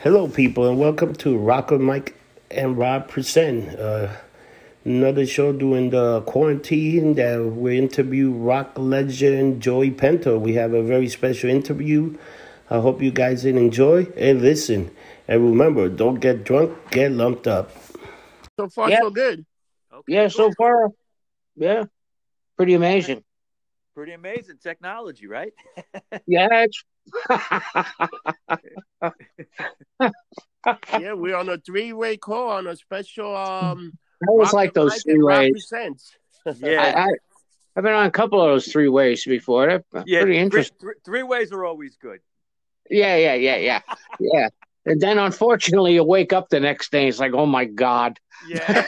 Hello, people, and welcome to Rocker Mike and Rob present uh, another show during the quarantine that we interview rock legend Joey Pinter. We have a very special interview. I hope you guys enjoy and listen. And remember, don't get drunk, get lumped up. So far, Yeah. so good. Okay, Yeah, cool. so far, yeah, pretty amazing. Pretty amazing technology, right? Yeah, it's Yeah, we're on a three-way call on a special. Um, I always like those three and ways. Yeah, I, I, I've been on a couple of those three ways before. They're yeah. pretty three- interesting. Three, three ways are always good. Yeah, yeah, yeah, yeah, yeah. And then unfortunately, you wake up the next day. It's like, oh my god, Yeah,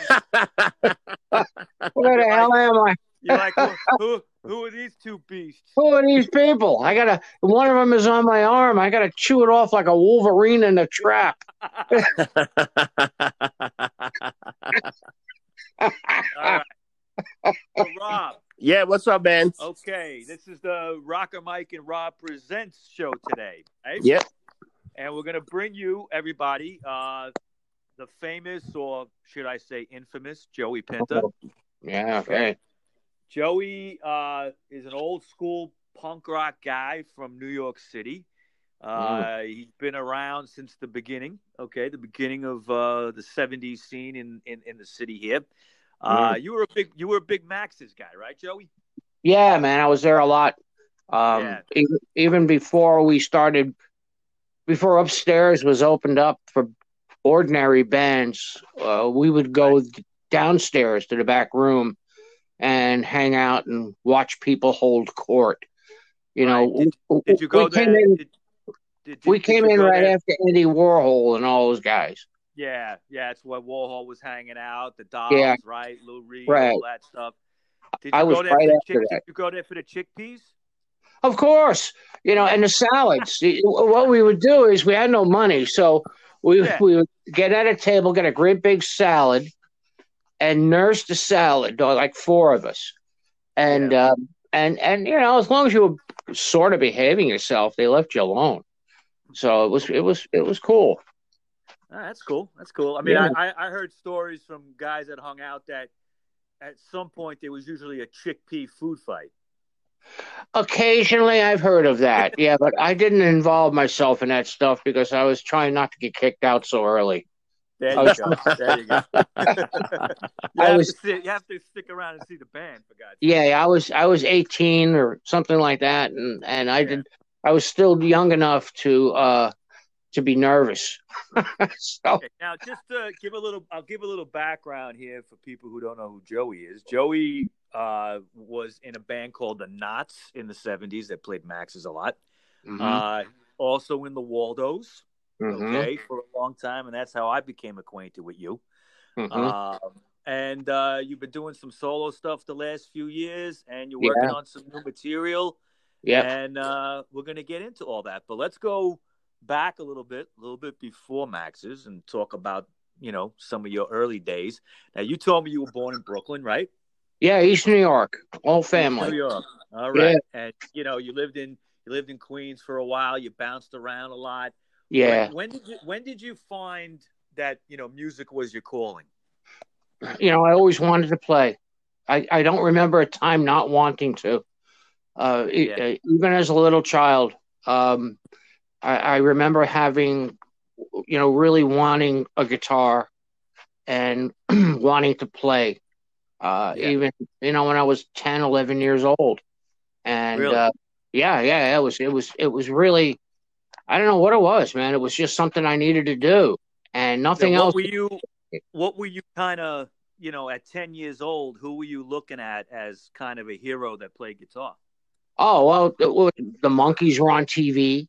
where the hell am I? You're like, who, who, who are these two beasts? Who are these people? I gotta. One of them is on my arm. I gotta chew it off like a wolverine in a trap. All right. So, Rob, yeah, what's up, man? okay, this is the Rocker Mike and Rob Presents show today, right? Yep. And we're going to bring you, everybody, uh, the famous, or should I say infamous, Joey Pinter. Yeah. Okay. Joey uh, is an old school punk rock guy from New York City. Uh, He's been around since the beginning. Okay, the beginning of uh, the '70s scene in, in, in the city here. Uh, You were a big you were a big Max's guy, right, Joey? Yeah, man, I was there a lot. Um, Yeah. even, even before we started, before upstairs was opened up for ordinary bands, uh, we would go downstairs to the back room and hang out and watch people hold court. You know, Right. we, Did you go we there? came in. Did, did we did came in right there? after Andy Warhol and all those guys. Yeah, yeah, it's where Warhol was hanging out. The Dolls, Yeah. right? Lou Reed, Right. all that stuff. Did you I was go there right for the after chick- that. Did you go there for the chickpeas? Of course, you know, and the salads. What we would do is we had no money, so we Yeah. we would get at a table, get a great big salad, and nurse the salad. Like four of us, and um, and and you know, as long as you were sort of behaving yourself, they left you alone. So it was it was it was cool. Ah, that's cool. That's cool. I mean, Yeah. I, I I heard stories from guys that hung out that at some point there was usually a chickpea food fight. Occasionally, I've heard of that. Yeah, but I didn't involve myself in that stuff because I was trying not to get kicked out so early. There I you go. There you go. you, have was- to sit, you have to stick around and see the band for God's sake. Yeah, I was I was 18 or something like that, and and I Yeah. did I was still young enough to uh to be nervous. so Okay, now, just to give a little, I'll give a little background here for people who don't know who Joey is. Joey uh, was in a band called the Knots in the '70s that played Max's a lot. mhm, Uh, also in the Waldos, mhm, okay, for a long time, and that's how I became acquainted with you. mhm. Um, and uh, you've been doing some solo stuff the last few years, and you're Yeah. working on some new material. yeah, And uh, we're going to get into all that. But let's go back a little bit, a little bit before Max's, and talk about you know some of your early days. Now, you told me you were born in Brooklyn, right? yeah. East New York, all New family. York. All right. And you know, you lived in you lived in Queens for a while. You bounced around a lot. Yeah, When, when did you when did you find that you know music was your calling? you know, I always wanted to play. I I don't remember a time not wanting to. Uh, Yeah. uh, even as a little child, um, I, I remember having, you know, really wanting a guitar and wanting to play. Uh, Yeah. even you know when I was 10, 11 years old, and Really? uh, yeah, yeah, it was it was it was really, I don't know what it was, man. It was just something I needed to do, and nothing Now, what else. were you? What were you kind of you know at ten years old? Who were you looking at as kind of a hero that played guitar? Oh well, the, the monkeys were on TV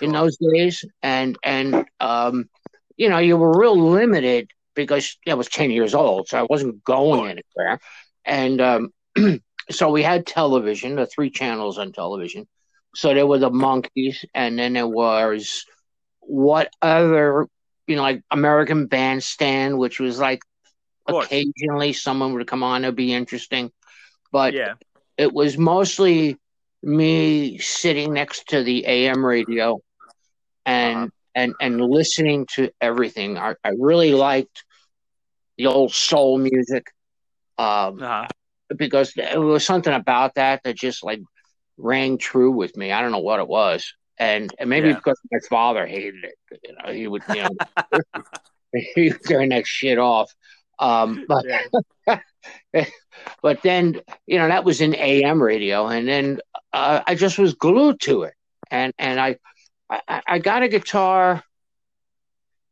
in those days, and and um, you know, you were real limited because I was ten years old, so I wasn't going anywhere, and um, so we had television, the three channels on television. So there were the monkeys, and then there was what other, you know, like American Bandstand, which was like occasionally someone would come on, it'd be interesting, but yeah. it was mostly me sitting next to the AM radio and Uh-huh. and and listening to everything. I, I really liked the old soul music um, Uh-huh. because there was something about that that just like rang true with me. I don't know what it was, and, and maybe Yeah. because my father hated it. You know, he would you know he would turn that shit off. Um, but Yeah. but then you know that was in AM radio, and then uh, I just was glued to it, and and I I, I got a guitar. It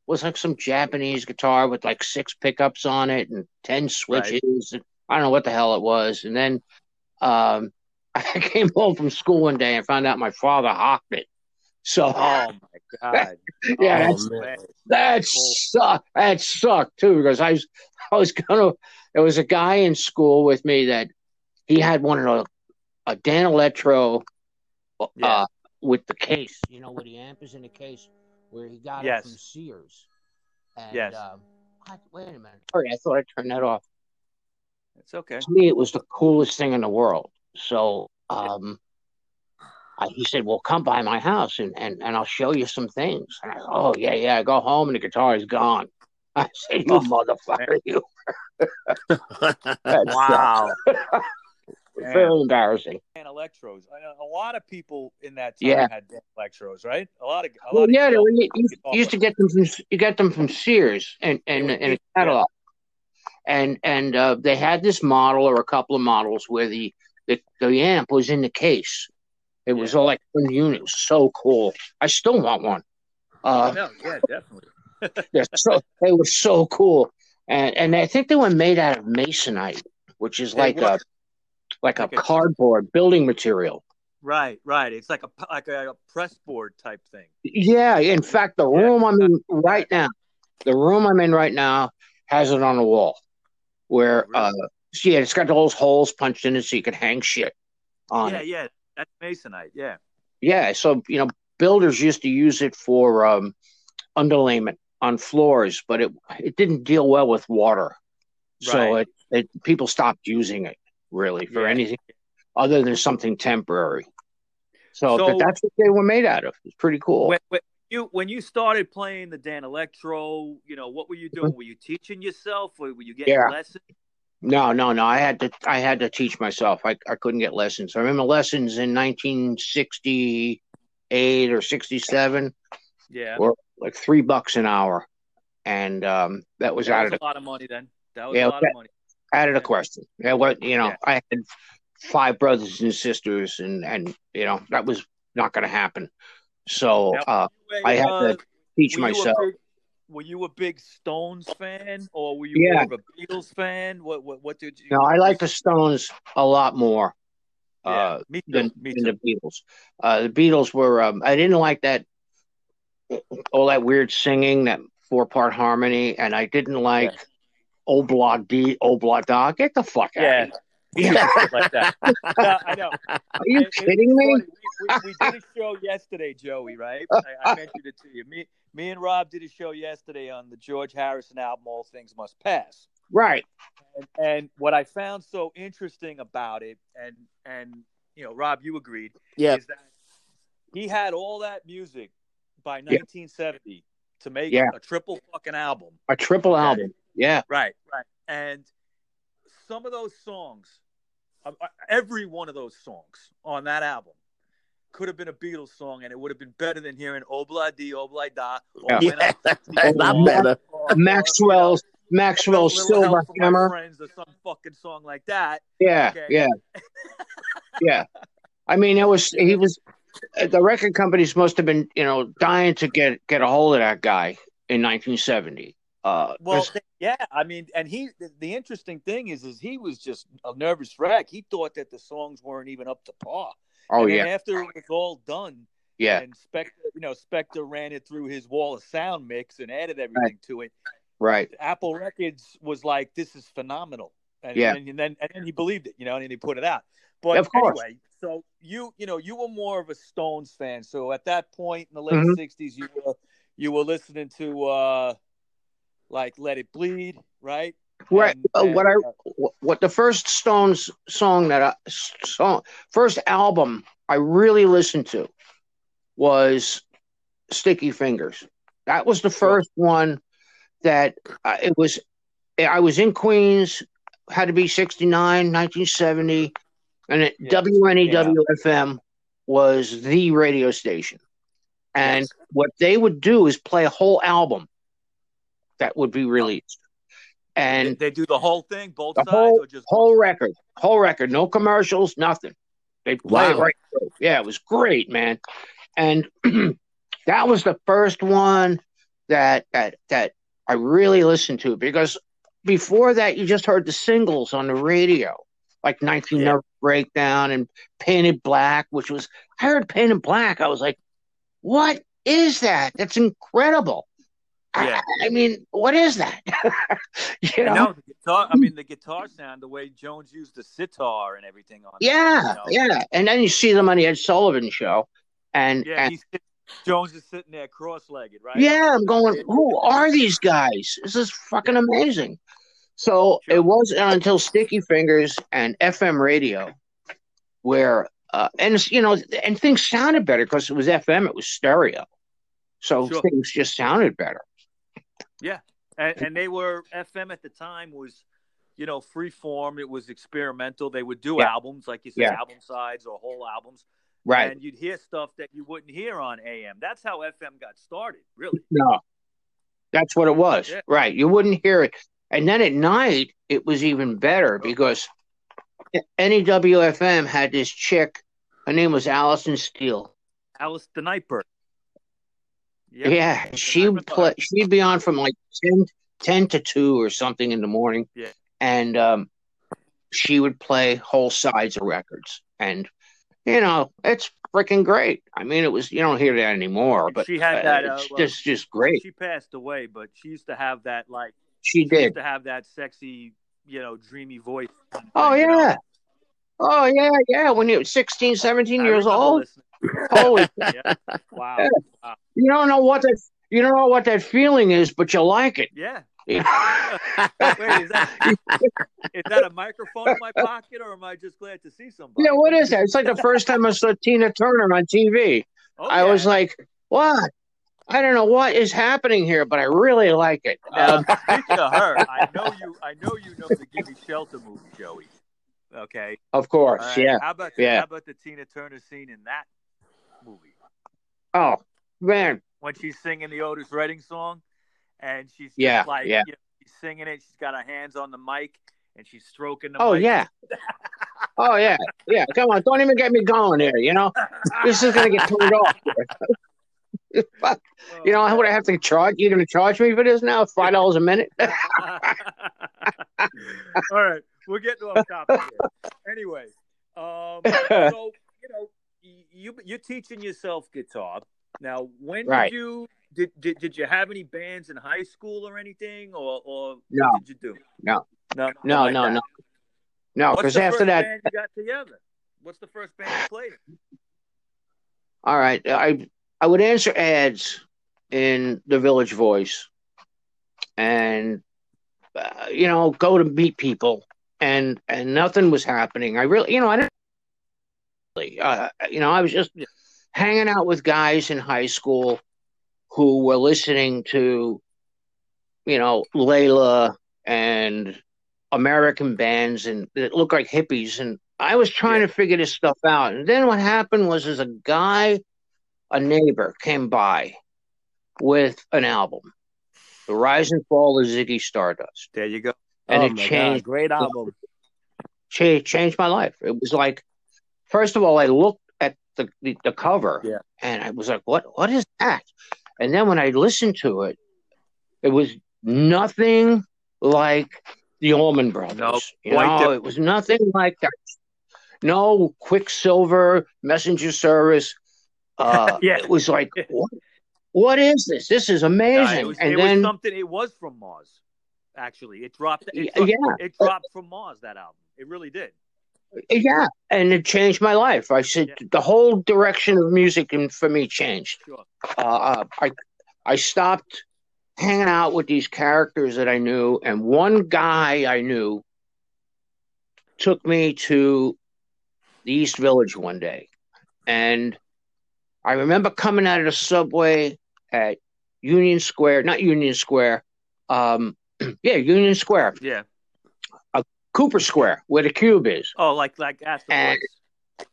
was like some Japanese guitar with like six pickups on it and ten switches. And I don't know what the hell it was, and then um, I came home from school one day and found out my father hocked it. So Oh my god. Yeah, Oh, that's- that sucked. That sucked too because I was I was gonna. There was a guy in school with me that he had one of the a Danelectro, uh, Yeah. with the case. You know, where the amp is in the case, where he got Yes. it from Sears. And, Yes. Um, what? wait a minute. Sorry, I thought I turned that off. It's okay. To me, it was the coolest thing in the world. So, um, I, he said, "Well, come by my house and, and, and I'll show you some things." And I, oh yeah, yeah. I go home and the guitar is gone. I said, "You Oh, motherfucker, you!" That Wow. sucked. Very embarrassing. Dan Electros. A lot of people in that time Yeah. had Electros, right? A lot of a Well, lot of yeah, you, you, used to get them from you get them from Sears and and They were in a catalog, and and uh, they had this model or a couple of models where the the, the amp was in the case. It was all like one unit. It was so cool. I still want one. Uh, No, yeah, definitely. they're so they were so cool, and and I think they were made out of masonite, which is They like were. a like a cardboard building material. Right, right. It's like a like a, press board type thing. Yeah, in fact, the Yeah. room I'm in right now, the room I'm in right now has it on the wall. Where, Oh, uh, yeah, it's got those holes punched in it so you can hang shit on Yeah, it. yeah. That's masonite. Yeah. Yeah, so you know, builders used to use it for um, underlayment on floors, but it it didn't deal well with water, so it, it people stopped using it really for Yeah. anything other than something temporary. So, So- that's what they were made out of. It's pretty cool. When, when you when you started playing the Danelectro, you know what were you doing? Were you teaching yourself, or were you getting Yeah. lessons? No, no, no. I had to I had to teach myself. I, I couldn't get lessons. I remember lessons in 1968 or 67 Yeah, were like three bucks an hour, and um, that was that out was of a lot of money then. That was Yeah, a lot of money. of the question. Yeah, what you know, Yeah. I had five brothers and sisters, and and you know that was not going to happen. So Now, uh, you a, I had uh, to teach you a myself. big- were you a big Stones fan, or were you Yeah. more of a Beatles fan? What what what did you? No, I like the Stones a lot more. Yeah, Uh, me too. than, me than the Beatles. Uh, the Beatles were. Um, I didn't like that all that weird singing, that four part harmony, and I didn't like Obla D, Obla Da. Get the fuck out Yeah. of Like that. No, I know. Are you It- kidding me? We, we, we did a show yesterday, Joey. Right? I, I mentioned it to you. Me, me and Rob did a show yesterday on the George Harrison album, "All Things Must Pass." Right. And, and what I found so interesting about it, and and you know, Rob, you agreed, Yeah. is that he had all that music by 1970 to make Yeah. a triple fucking album. A triple album. Yeah. Right, right. And some of those songs, uh, every one of those songs on that album could have been a Beatles song, and it would have been better than hearing Obla Di Obla Da. or Yeah. When I- Yeah, a lot or- better. or- or, Maxwell's Maxwell's Silver Help from My Hammer. Friends or some fucking song like that. Yeah. Okay. Yeah. Yeah. I mean, it was he was the record companies must have been you know dying to get get a hold of that guy in 1970. Uh, Well, there's- yeah, I mean, and he. The, interesting thing is, is he was just a nervous wreck. He thought that the songs weren't even up to par. oh and yeah, after it was all done, yeah, and Spectre, you know, Spectre ran it through his wall of sound mix and added everything to it. right. Apple Records was like, "This is phenomenal," and, Yeah. and, then and then he believed it, you know, and then he put it out. But Of course. anyway, so you you know you were more of a Stones fan. So at that point in the late Mhm. '60s, you were you were listening to uh like Let It Bleed, right? Right. And- Uh, what I and, wh- what the first Stones song that I song first album I really listened to was Sticky Fingers. That was the first one that uh, it was. I was in Queens, had to be 69, 1970, and it, Yeah. WNEW-FM was the radio station. And Yes. what they would do is play a whole album that would be released. And they do the whole thing, both the sides, whole or just whole record, whole record, no commercials, nothing. They play it Wow. right through. Yeah, it was great, man. And that was the first one that that that I really listened to because before that you just heard the singles on the radio, like 19 Yeah. Breakdown and Paint It Black, which was I heard Paint It Black, I was like, what is that? That's incredible. Yeah. I, I mean, what is that? you know? No, the guitar. I mean, the guitar sound, the way Jones used the sitar and everything on. it, Yeah, you know. yeah. And then you see them on the Ed Sullivan show. And, yeah. and Jones is sitting there cross-legged, right? yeah, I'm going, who are these guys? This is fucking amazing. So Sure. it wasn't until Sticky Fingers and FM radio where, uh, and you know, and things sounded better because it was FM, it was stereo. So Sure. things just sounded better. And, and they were FM at the time was, you know, free form. It was experimental. They would do Yeah. albums, like you said, Yeah. album sides or whole albums, Right. and you'd hear stuff that you wouldn't hear on AM. That's how FM got started, really. No. That's what it was. Yeah. Right. You wouldn't hear it. And then at night, it was even better oh. because NEWFM had this chick. Her name was Alison Steele. Alice the Nightbird. Yeah. she would play. She'd be on from like 10, 10 to 2 or something in the morning. Yeah. And um, she would play whole sides of records. And, you know, it's freaking great. I mean, it was, you don't hear that anymore, but she had uh, that. Uh, it's well, just, just great. She passed away, but she used to have that like She she did. used to have that sexy, you know, dreamy voice. Oh, you know? Oh, yeah, yeah. When you're 16, 17 I years old. Holy, Yeah. Wow. Yeah. wow. you don't know what that you don't know what that feeling is, but you like it. Yeah. Wait, is that is that a microphone in my pocket, or am I just glad to see somebody? Yeah, what is that? It's like the first time I saw Tina Turner on TV. Oh, I yeah. was like, what? I don't know what is happening here, but I really like it. Now, Um, speaking of her, I know you. I know you know the Gimme Shelter movie, Joey. Okay. of course, right. yeah. How about the, Yeah. how about the Tina Turner scene in that movie Oh man, when she's singing the Otis Redding song, and she's Yeah, like yeah. you know, she's singing it. She's got her hands on the mic and she's stroking the oh mic. yeah, oh yeah, yeah. Come on, don't even get me going here. You know, this is gonna get turned off. Oh, You know, what I have to charge? You gonna charge me for this now? Five dollars a minute? All right, we're getting off topic here. Anyway, um, so you know, you you're teaching yourself guitar now. When Right. did you did, did did you have any bands in high school or anything, or or No. what did you do? No. no, No, like no, that. no, no. Because after first that, band you got together? What's the first band you played? All right, I I would answer ads in the Village Voice, and uh, you know, go to meet people, and and nothing was happening. I really, you know, I didn't. really, Uh, you know, I was just hanging out with guys in high school who were listening to, you know, Layla and American bands, and that looked like hippies, and I was trying Yeah. to figure this stuff out. And then what happened was, is a guy a neighbor came by with an album, The Rise and Fall of Ziggy Stardust. There you go. And oh it changed God, great album. cha- changed my life. It was like, first of all, I looked at the, the, the cover Yeah. and I was like, what what is that? And then when I listened to it, it was nothing like the Allman Brothers. Nope, you know, different. it was nothing like that. No Quicksilver, Messenger Service. Uh, Yeah. It was like, what, what is this? This is amazing. it was, and it then, was something. It was from Mars. Actually, it dropped. It, Yeah, dropped, yeah. it dropped from Mars. That album. It really did. Yeah, and it changed my life. I said Yeah. the whole direction of music and for me changed. Sure. Uh, I I stopped hanging out with these characters that I knew, and one guy I knew took me to the East Village one day, and I remember coming out of the subway at Union Square, not Union Square, um, yeah, Union Square, Yeah. A Cooper Square, where the cube is. Oh, like like Astor And- Place.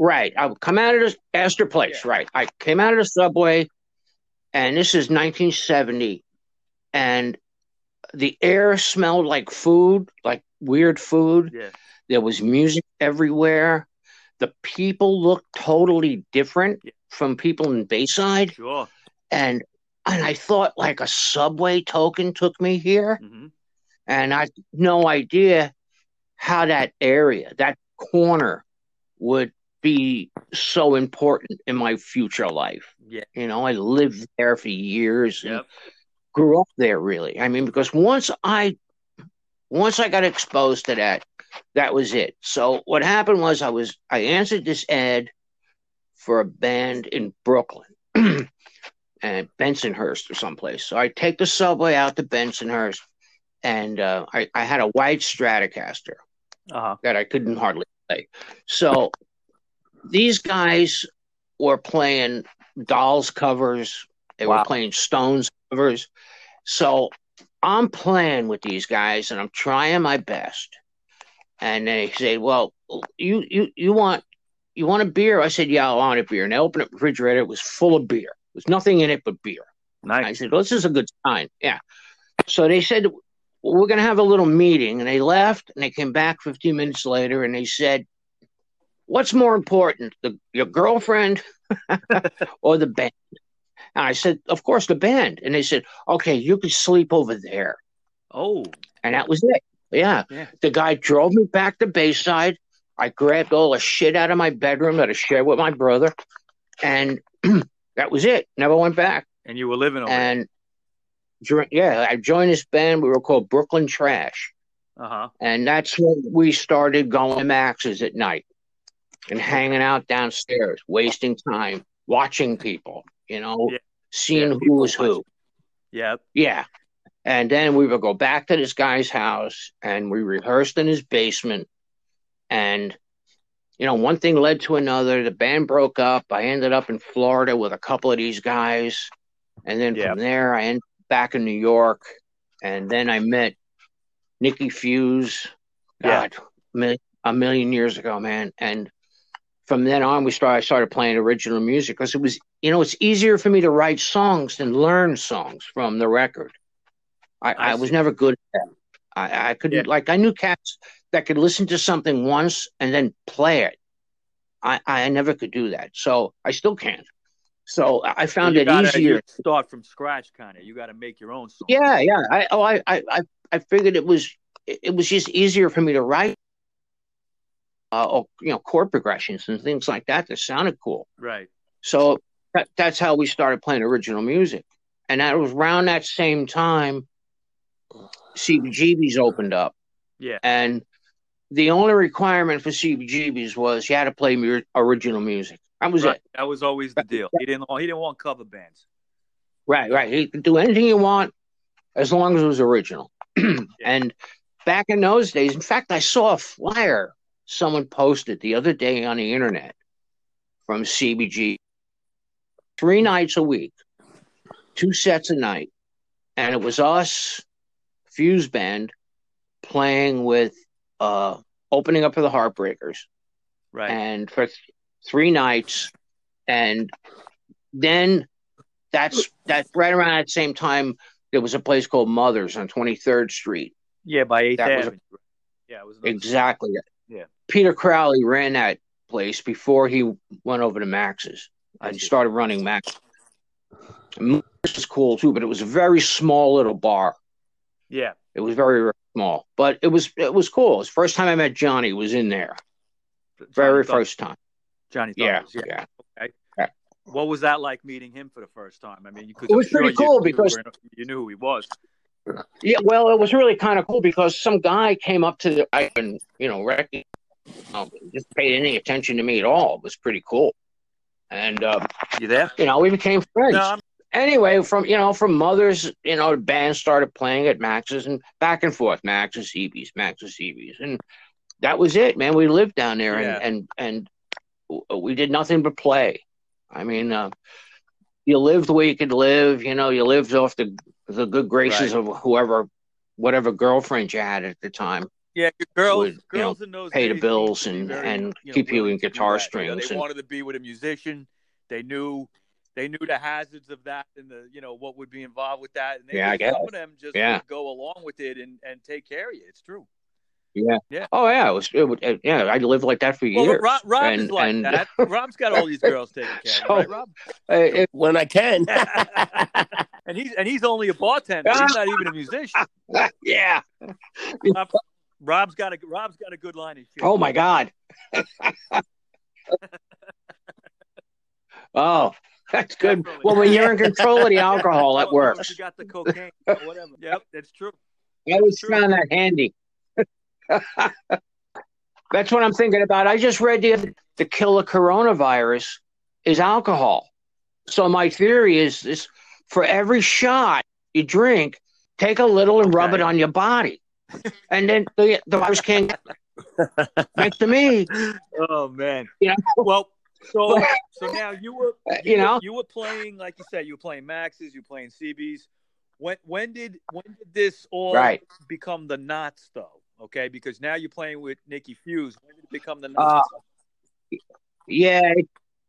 Right. I come out of the Astor Place. Yeah. Right. I came out of the subway, and this is 1970, and the air smelled like food, like weird food. Yeah. There was music everywhere. The people looked totally different Yeah. from people in Bayside, Sure. and and I thought like a subway token took me here, hmm and I had no idea how that area, that corner, would be so important in my future life. Yeah. You know, I lived there for years and grew up there really. I mean, because once I once I got exposed to that, that was it. So what happened was I was I answered this ad for a band in Brooklyn and Bensonhurst or someplace. So I take the subway out to Bensonhurst and uh, I, I had a white Stratocaster Uh huh. that I couldn't hardly play. So these guys were playing Dolls covers. They Wow. were playing Stones covers. So I'm playing with these guys and I'm trying my best. And they say, "Well, you you you want you want a beer?" I said, "Yeah, I want a beer." And they opened up the refrigerator. It was full of beer. There's nothing in it but beer. I said, well, this is a good sign. Yeah. So they said, well, we're going to have a little meeting. And they left and they came back 15 minutes later and they said, what's more important, the, your girlfriend or the band? And I said, of course, the band. And they said, okay, you can sleep over there. Oh. And that was it. Yeah. Yeah. The guy drove me back to Bayside. I grabbed all the shit out of my bedroom that I shared with my brother. And that was it. Never went back. And you were living over. And dur- yeah, I joined this band. We were called Brooklyn Trash, Uh huh. and that's when we started going to Max's at night and hanging out downstairs, wasting time, watching people. You know, Yeah. seeing Yeah, who was who. Yep. Yeah. And then we would go back to this guy's house and we rehearsed in his basement. And, you know, one thing led to another. The band broke up. I ended up in Florida with a couple of these guys. And then Yeah. from there, I ended back in New York. And then I met Nikki Fuse, God, mi- a million years ago, man. And from then on, we started. I started playing original music because it was, you know, it's easier for me to write songs than learn songs from the record. I, I I, was never good at that. I, I couldn't Yeah. like I knew cats that could listen to something once and then play it. I, I never could do that. So I still can't. So I found it gotta, easier. you start from scratch, kind of. You got to make your own song. Yeah, yeah. I oh I I I, figured it was it it was just easier for me to write uh or, you know chord progressions and things like that that sounded cool. Right. So that, that's how we started playing original music. And that was around that same time CBGB's opened up. Yeah. And the only requirement for CBGB's was you had to play mu- original music. That was Right. it. That was always the deal. He didn't. He didn't want cover bands. Right, right. You could do anything you want as long as it was original. And back in those days, in fact, I saw a flyer someone posted the other day on the internet from CBG. Three nights a week, two sets a night. And it was us, Fuse Band, playing with uh opening up for the Heartbreakers. Right. and for th- three nights. And then that's that's right around that same time there was a place called mothers on 23rd street. Yeah, by Eighth that was a- Avenue. yeah, it was exactly. Yeah. peter crowley ran that place before he went over to max's and started running max. Mothers was cool too but it was a very small little bar Yeah. it was very, very small but it was it was cool it was the first time i met johnny was in there very Johnny first time Johnny yeah. Yeah. yeah What was that like meeting him for the first time? I mean, you could. It was sure pretty you cool knew because- you knew who he was. Yeah, well, it was really kind of cool because some guy came up to the I and you know rec- um, just paid any attention to me at all. It was pretty cool, and uh, You there? you know we became friends. No, Anyway, from you know from mothers, you know the band started playing at Max's and back and forth, Max's, CB's, Max's, CB's, and that was it, man. We lived down there, Yeah. and and and we did nothing but play. I mean, uh, you lived where you could live. You know, you lived off the the good graces Right. of whoever, whatever girlfriend you had at the time. Yeah, girls, would, you girls in those pay the bills seemed to be and- very, and you know, keep you in guitar that. You know, strings they and- wanted to be with a musician. They knew, they knew the hazards of that and the, you know, what would be involved with that. And they Yeah, I just- guess. some of them just Yeah. go along with it and and take care of you. It's true. Yeah. Yeah. Oh yeah, it was. It, it- yeah, I lived like that for Well, years. but Rob, Rob is and, like and, that. Rob's got all these girls taken care of, So- right, Rob? uh, it- when I can. and he's and he's only a bartender. He's not even a musician. yeah. Rob, Rob's got a Rob's got a good line of shit. Oh my God. oh, that's good. Definitely. Well, when you're in control of the alcohol, that Oh, works. You got the cocaine whatever. Yep, that's true. I always found that handy. That's what I'm thinking about. I just read the other- the killer coronavirus is alcohol. So my theory is this: for every shot you drink, take a little and rub it on your body, and then the, the virus can't. Thanks to me, Oh man. Yeah. Well, so so now you were You were- know? you were playing like you said you were playing Maxes, you were playing CBs. When when did when did this all Right. become the knots though? Okay, because now you're playing with Nikki Fuse. When did it become the Uh, knots? Yeah.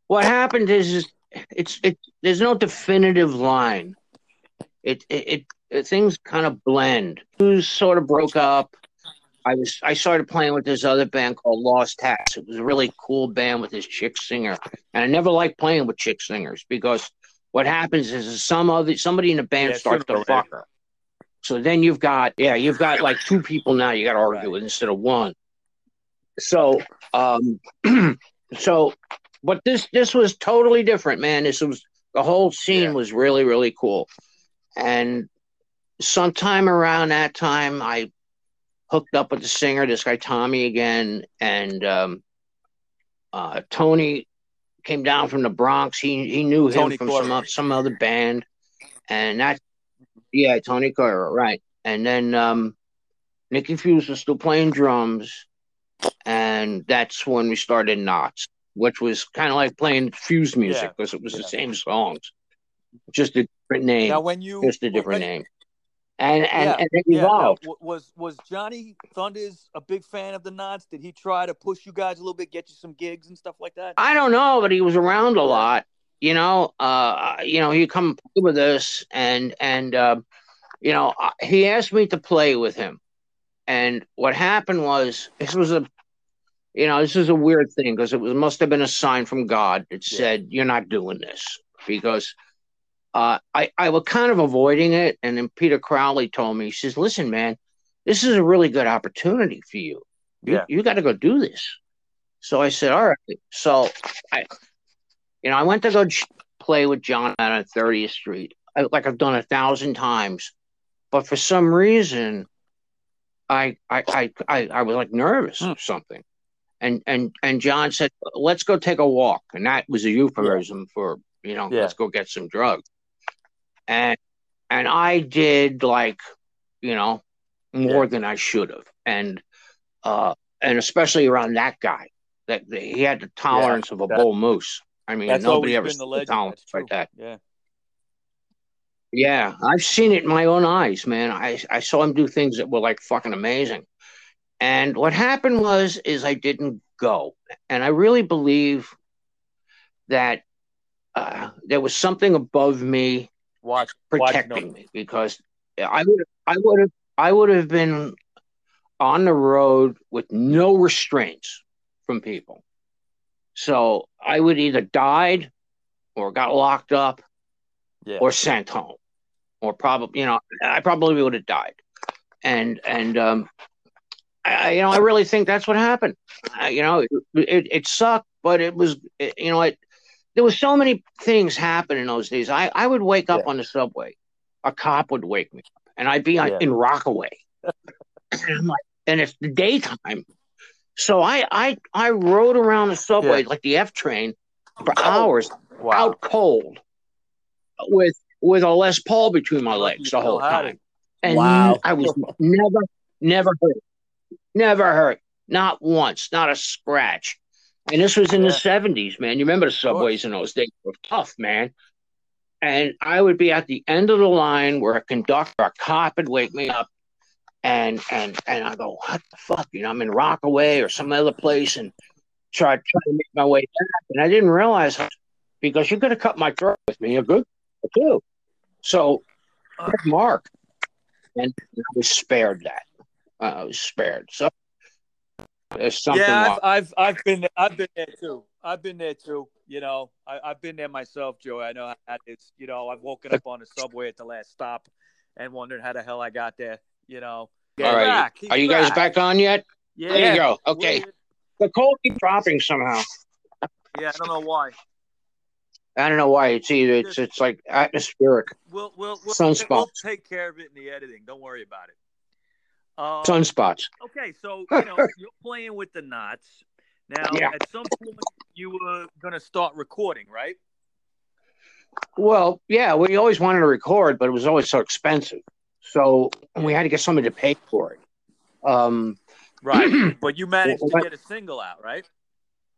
What happened is, is it's it. There's no definitive line. It it, it, it things kind of blend. Who's sort of broke up. I was I started playing with this other band called Lost Hats. It was a really cool band with this chick singer, and I never liked playing with chick singers because what happens is, is some other somebody in the band Yeah, starts to fuck her. So then you've got yeah you've got like two people now you got to argue Right. with instead of one. So um so but this this was totally different man this was the whole scene Yeah. was really really cool and sometime around that time i hooked up with the singer this guy tommy again and um uh tony came down from the bronx. He he knew him Tony from some some other band and that yeah tony Cora, right. And then um nicky fuse was still playing drums and that's when we started knots which was kind of like playing fuse music Yeah. because it was the same songs just a different name Now when you just a different when- name and and, Yeah, and it Yeah, now, evolved w- was was Johnny Thunders a big fan of the knots? Did he try to push you guys a little bit, get you some gigs and stuff like that? I don't know, but he was around a lot. You know, uh, you know, he'd come play with us, and and uh, you know, uh, he asked me to play with him. And what happened was, this was a, you know, this is a weird thing because it was must have been a sign from God that Yeah. said you're not doing this because. Uh, I, I was kind of avoiding it, and then Peter Crowley told me, he says, "Listen, man, this is a really good opportunity for you. You, Yeah. you got to go do this." So I said, "All right." So I, you know, I went to go play with John on 30th Street, I, like I've done a thousand times, but for some reason, I I I I, I was like nervous Hmm. or something, and and and John said, "Let's go take a walk," and that was a euphemism for you know, Yeah. let's go get some drugs, and and I did like, you know, more than I should have, and uh, and especially around that guy, that that he had the tolerance of a that- bull moose. I mean, nobody ever the legend. tolerance like that. Yeah. Yeah, I've seen it in my own eyes, man. I I saw him do things that were like fucking amazing. And what happened was is I didn't go. And I really believe that uh, there was something above me Watch. protecting Watch me because I would I would have I would have been on the road with no restraints from people. So I would either died or got locked up Yeah. or sent home, or probably you know I probably would have died, and and um, I, you know I really think that's what happened. Uh, you know, it, it it sucked, but it was you know it. There was so many things happen in those days. I I would wake up Yeah. on the subway, a cop would wake me up, and I'd be Yeah. in Rockaway, and I'm like, and it's the daytime. So I I I rode around the subway Yeah. like the F train for hours Wow. out cold with with a Les Paul between my legs the whole time. And Wow. I was never, never hurt. Never hurt. Not once. Not a scratch. And this was in Yeah. the seventies, man. You remember the subways in those days were tough, man. and I would be at the end of the line where a conductor, a cop would wake me up and and and I go, what the fuck? You know, I'm in Rockaway or some other place and try try to make my way back. And I didn't realize because you could have cut my throat with me a good too. So uh. Mark. And I was spared that. I was spared. So something Yeah. I've, I've I've been I've been there too. I've been there too. You know, I, I've been there myself, Joey. I know how that is. You know, I've woken up on the subway at the last stop and wondered how the hell I got there. You know, All right. back. Are you guys back on yet? Yeah, There you go. Okay. We're- The call keeps dropping somehow. Yeah, I don't know why. I don't know why. It's either it's it's like atmospheric We'll we'll we'll, we'll take care of it in the editing. Don't worry about it. Um, sunspots. Okay, so you know you're playing with the knots now. Yeah. At some point, you were gonna start recording, right? Well, yeah, we always wanted to record, but it was always so expensive. So we had to get somebody to pay for it. Um, Right. but you managed to get a single out, right?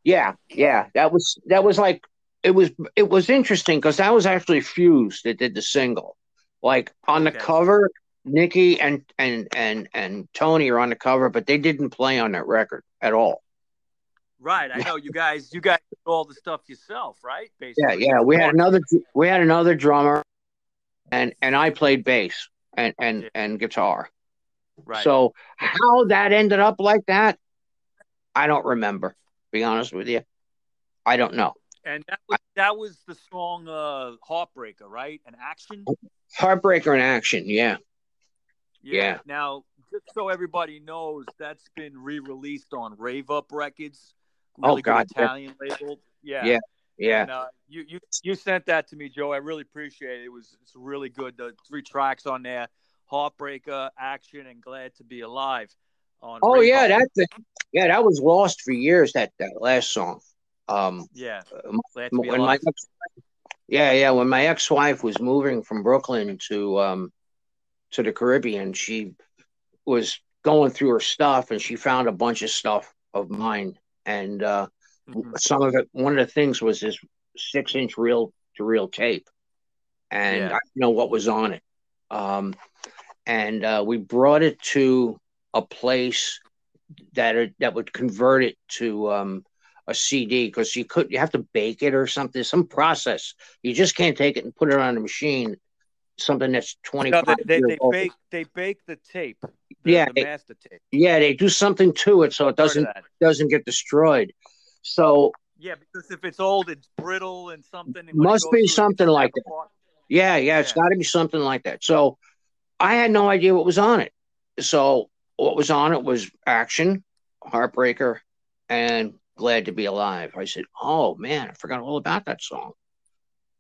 yeah, yeah, that was that was like it was it was interesting because that was actually Fuse that did the single. Like on the Okay. cover, Nikki and and and and Tony are on the cover, but they didn't play on that record at all. Right. I know you guys. You guys did all the stuff yourself, right? Yeah, Basically. yeah. yeah. We had another we had another drummer, and and I played bass and and Yeah. and guitar. Right. So how that ended up like that, I don't remember. To be honest with you, I don't know. and that was that was the song uh, "Heartbreaker," right? An action. Heartbreaker in action, yeah. Yeah. Now, just so everybody knows, that's been re-released on Rave Up Records. Really Oh, God, yeah. Italian label. Yeah. Yeah, Yeah, And, uh, you you you sent that to me, Joe. I really appreciate it. It was it's really good. The three tracks on there: "Heartbreaker," "Action," and "Glad to Be Alive." On Oh Rave yeah, Up. that yeah, that was lost for years. That that last song. Um, yeah. uh, Glad to be when my yeah, yeah, when my ex-wife was moving from Brooklyn to um to the Caribbean, she was going through her stuff and she found a bunch of stuff of mine and uh Mhm. some of it one of the things was this six inch reel to reel tape and Yeah. i didn't know what was on it um and uh we brought it to a place that it, that would convert it to um a cd because you could you have to bake it or something some process you just can't take it and put it on a machine something that's 25 No, they, they, years they old. bake they bake the tape. The, Yeah, the they- master tape. yeah they do something to it so it doesn't doesn't get destroyed so Yeah, because if it's old, it's brittle and something. Must be something like that apart. Yeah, yeah, it's Yeah. got to be something like that. So I had no idea what was on it. So what was on it was Action, Heartbreaker, and Glad to Be Alive. I said, "Oh man, I forgot all about that song."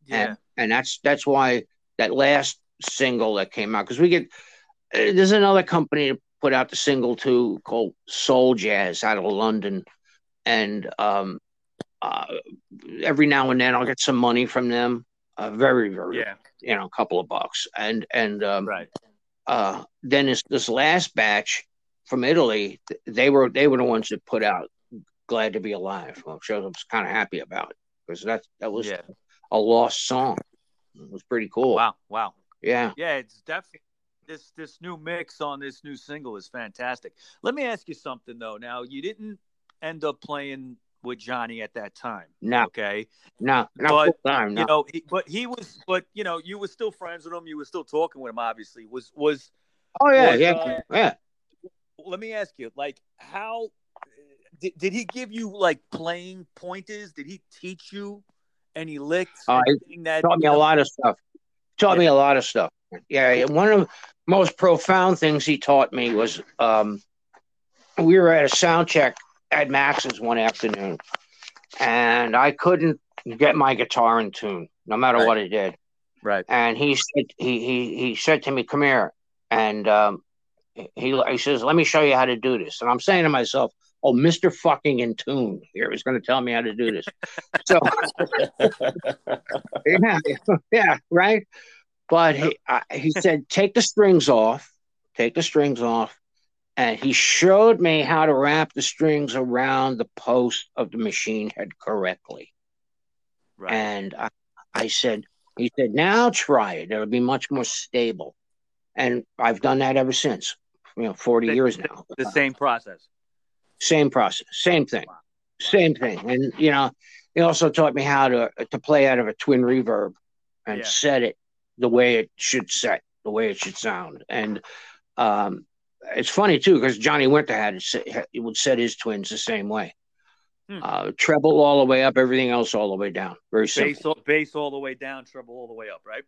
Yeah. And and that's that's why that last single that came out because we get uh, there's another company that put out the single too called Soul Jazz out of London, and um, uh, every now and then I'll get some money from them. Uh, very very Yeah. you know, a couple of bucks. And and um, Right. uh, then this this last batch from Italy, they were they were the ones that put out "Glad to Be Alive," which I was kind of happy about because that that was Yeah. a lost song. It was pretty cool. Wow. Wow. Yeah. Yeah, it's definitely this this new mix on this new single is fantastic. Let me ask you something though. Now you didn't end up playing with Johnny at that time, No, okay? no, not But, full time. No. You know, he, but he was, but you know, you were still friends with him. You were still talking with him. Obviously, was was. oh yeah, was, yeah, uh, yeah. Let me ask you, like, how did, did he give you like playing pointers? Did he teach you Uh, he anything that Taught me a lot of stuff. Taught me a lot of stuff. Yeah, one of the most profound things he taught me was um, we were at a sound check at Max's one afternoon, and I couldn't get my guitar in tune, no matter Right. what I did. Right. And he said he he he said to me, "Come here," and um, he he says, "Let me show you how to do this." And I'm saying to myself, "Oh, Mister Fucking in tune here is going to tell me how to do this." So yeah, yeah, right. But he I, he said, "Take the strings off, take the strings off," and he showed me how to wrap the strings around the post of the machine head correctly. Right. And I, I said, He said, "Now try it. It'll be much more stable." And I've done that ever since. You know, forty The- years now. The same process. Same process, same thing, same thing. And you know, he also taught me how to to play out of a twin reverb and Yeah. set it the way it should set, the way it should sound. And um, it's funny too because Johnny Winter had it, he would set his twins the same way. Hmm. Uh, treble all the way up, everything else all the way down. Very simple. Bass, all, bass all the way down, treble all the way up, right?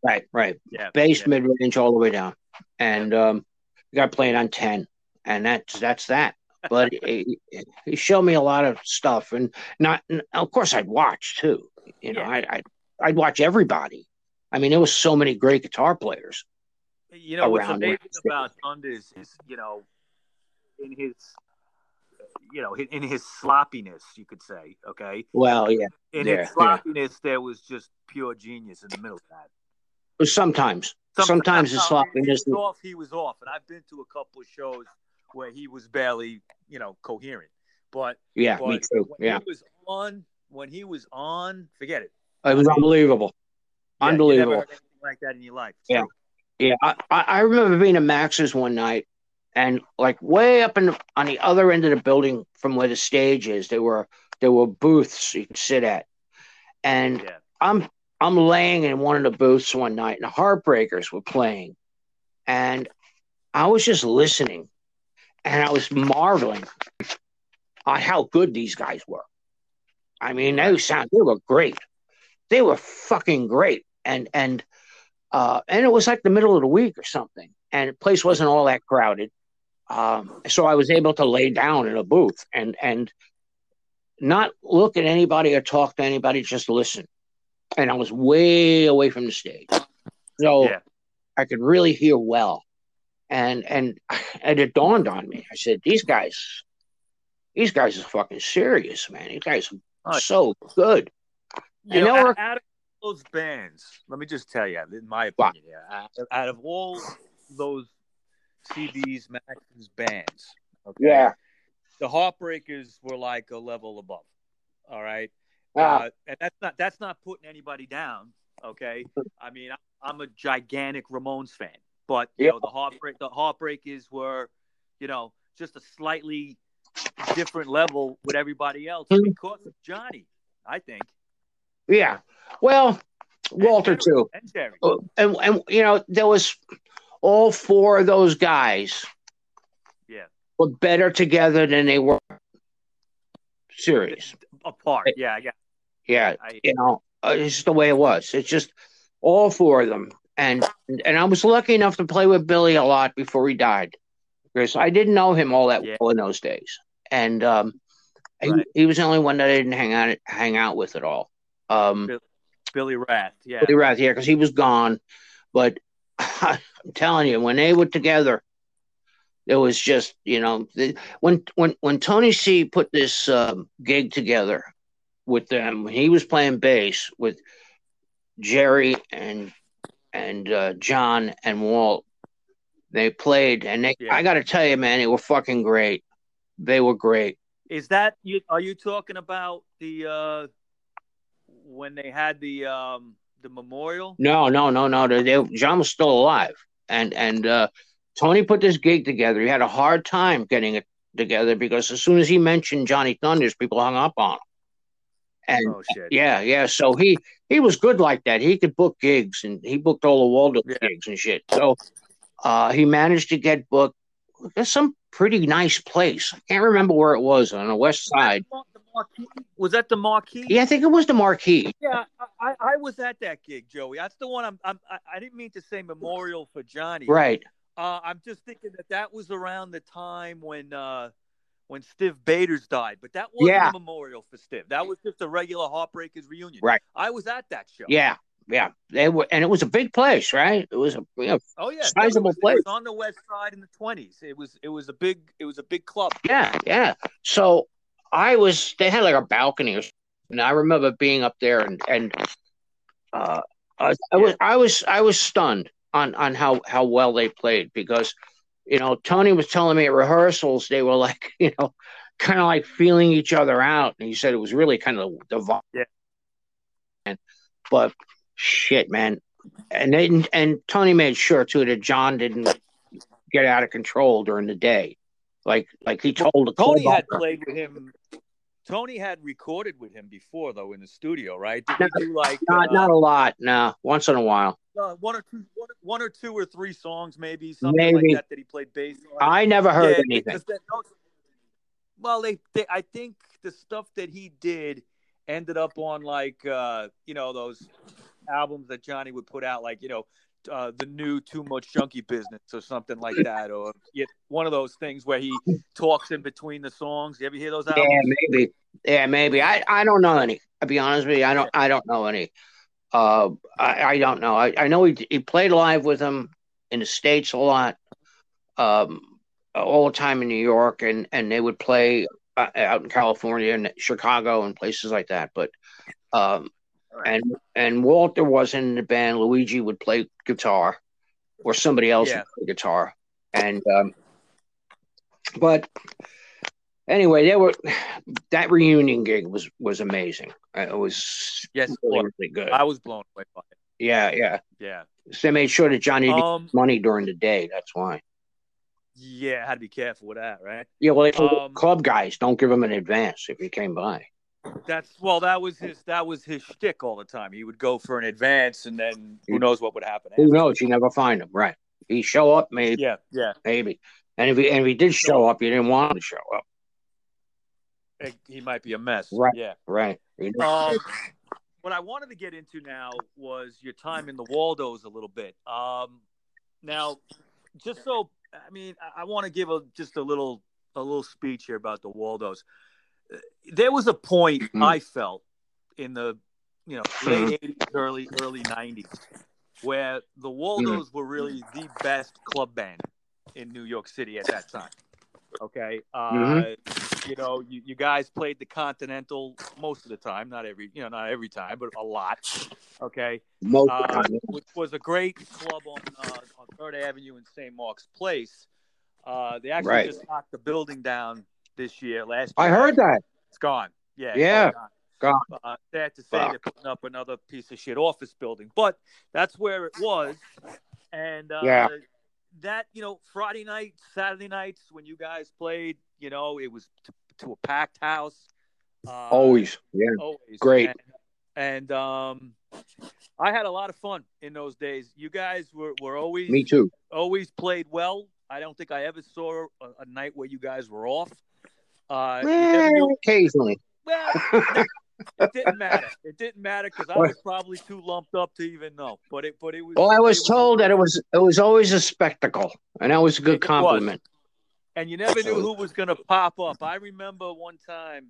Right, right. Yeah. Bass, yeah. mid range, all the way down, and um, you got to play it on ten, and that's that's that. But he, he showed me a lot of stuff, and not. and of course, I'd watch too. You know, Yeah. I, I I'd watch everybody. I mean, there was so many great guitar players. You know what's around amazing about Thunders is, you know, in his, you know, in, in his sloppiness, you could say, okay, Well, yeah, in Yeah, his yeah. sloppiness, there was just pure genius in the middle of that. sometimes, Some- sometimes the sloppiness. He was off. He was off, and I've been to a couple of shows where he was barely, you know, coherent. But, Yeah, but me too. when Yeah, he was on, when he was on, forget it. it was unbelievable. Yeah, Unbelievable. like that in your life. It's Yeah. Yeah, I, I I remember being at Max's one night, and like way up in the, on the other end of the building from where the stage is, there were there were booths you could sit at, and Yeah. I'm I'm laying in one of the booths one night, and the Heartbreakers were playing, and I was just listening, and I was marveling on how good these guys were. I mean, they sound they were great. They were fucking great, and and uh, and it was like the middle of the week or something, and the place wasn't all that crowded. Um, so I was able to lay down in a booth and and not look at anybody or talk to anybody, just listen. And I was way away from the stage, so Yeah. I could really hear well. And and and it dawned on me. I said, "These guys, these guys are fucking serious, man. These guys are so good." You know, out, of those bands, let me just tell you, in my opinion, here, out, of all those CB's, Max's bands, okay, the Heartbreakers were like a level above. All right, uh, and that's not that's not putting anybody down. Okay, I mean, I'm a gigantic Ramones fan, but you Yeah. know, the Heartbreak the Heartbreakers were, you know, just a slightly different level with everybody else Mhm. because of Johnny. I think. yeah. Well, Walter And Jerry. too. And Jerry. Oh, and and you know there was all four of those guys Yeah. were better together than they were serious. Apart. Yeah, yeah. Yeah, I, you know, uh, it's just the way it was. It's just all four of them, and and I was lucky enough to play with Billy a lot before he died, because I didn't know him all that Yeah. well in those days, and um, Right. he, he was the only one that I didn't hang out hang out with at all. Um, Billy Rath. Yeah. Billy Rath, yeah, because he was gone. But I'm telling you, when they were together, it was just you know the, when when when Tony C put this um, gig together with them, he was playing bass with Jerry and and uh, John and Walt. They played, and they, Yeah. I got to tell you, man, they were fucking great. They were great. Is that you? Are you talking about the uh when they had the um the memorial? No, no, no, no. They, they, John was still alive, and and uh, Tony put this gig together. He had a hard time getting it together because as soon as he mentioned Johnny Thunders, people hung up on him. And Oh shit. yeah, yeah. So he he was good like that. He could book gigs, and he booked all the Waldo Yeah. gigs and shit. So uh, he managed to get booked. at some pretty nice place. I can't remember where it was on the west side. Was that the Marquee? Yeah, I think it was the Marquee. Yeah, I, I, was at that gig, Joey. That's the one. I'm. I'm I, I didn't mean to say memorial for Johnny. Right. Uh, I'm just thinking that that was around the time when uh, when Stiv Bators died, but that wasn't Yeah. a memorial for Stiv. That was just a regular Heartbreakers reunion. Right. I was at that show. Yeah, yeah. They were, and it was a big place, right? It was a you know, Oh yeah. Sizable was, place. It was on the west side in the twenties. It was it was a big it was a big club. Yeah, yeah. So I was they had like a balcony or. And I remember being up there and and uh I, I was I was I was stunned on on how how well they played because you know Tony was telling me at rehearsals they were like you know kind of like feeling each other out and he said it was really kind of divine. Yeah. And but shit, man. And then and Tony made sure too that John didn't get out of control during the day, like like he told the Tony had played with him. Tony had recorded with him before, though, in the studio, right? Did Not- do like Not uh, not a lot, no. Once in a while. uh, one or two, one, one or two or three songs, maybe something Maybe. like that that he played bass on? I never heard Yeah, anything. that- well, they, they, I think the stuff that he did ended up on like, uh, you know, those albums that Johnny would put out, like, you know, uh, the new Too Much Junkie Business or something like that, or yeah, one of those things where he talks in between the songs. You ever hear those albums? Yeah, maybe. Yeah, maybe. I, I don't know any. I'll be honest with you. I don't I don't know any. Uh, I, I don't know. I, I know he he played live with him in the states a lot, um, all the time in New York, and and they would play uh, out in California and Chicago and places like that. But um, and and Walter wasn't in the band. Luigi would play guitar, or somebody else Yeah. would play guitar, and um, but anyway, there were that reunion gig was was amazing. Uh, It was Yes, really, really good. I was blown away by it. Yeah, yeah. Yeah. So they made sure that Johnny Um, money during the day. That's why. yeah, I had to be careful with that, right? Yeah, well, they Um, club guys don't give him an advance if he came by. That's well, that was his that was his shtick all the time. He would go for an advance, and then who knows what would happen. Who after. knows? You never find him. Right? He show up, maybe, Yeah, yeah. maybe. And if he and if he did show up, you didn't want him to show up. He- He might be a mess. Right. Yeah. Right? Um, what I wanted to get into now was your time in the Waldos a little bit. Um, now, just so I mean, I, I want to give a just a little a little speech here about the Waldos. Uh, There was a point Mhm. I felt in the you know late eighties, early early nineties, where the Waldos were really the best club band in New York City at that time. Okay, uh, Mhm. you know, you, you guys played the Continental most of the time, not every, you know, not every time, but a lot. Okay, Most uh, of the time. which was a great club on uh, on Third Avenue in St. Mark's Place. Uh, they actually Right. just knocked the building down this year. Last I heard that. it's gone. Yeah, Yeah, it's all gone. Uh, sad to say Fuck. they're putting up another piece of shit office building, but that's where it was. And uh, Yeah. that you know, Friday night, Saturday nights when you guys played, you know, it was to, to a packed house. Uh, Always. Yeah. always Great. And, and um, I had a lot of fun in those days. You guys were, were always Me too. always played well. I don't think I ever saw a, a night where you guys were off. Uh, knew- occasionally. well, no, it didn't matter. It didn't matter because I was probably too lumped up to even know. But it, but it was. Well, I was it told that it was it was always a spectacle, and that was a good was. compliment. and you never knew who was going to pop up. I remember one time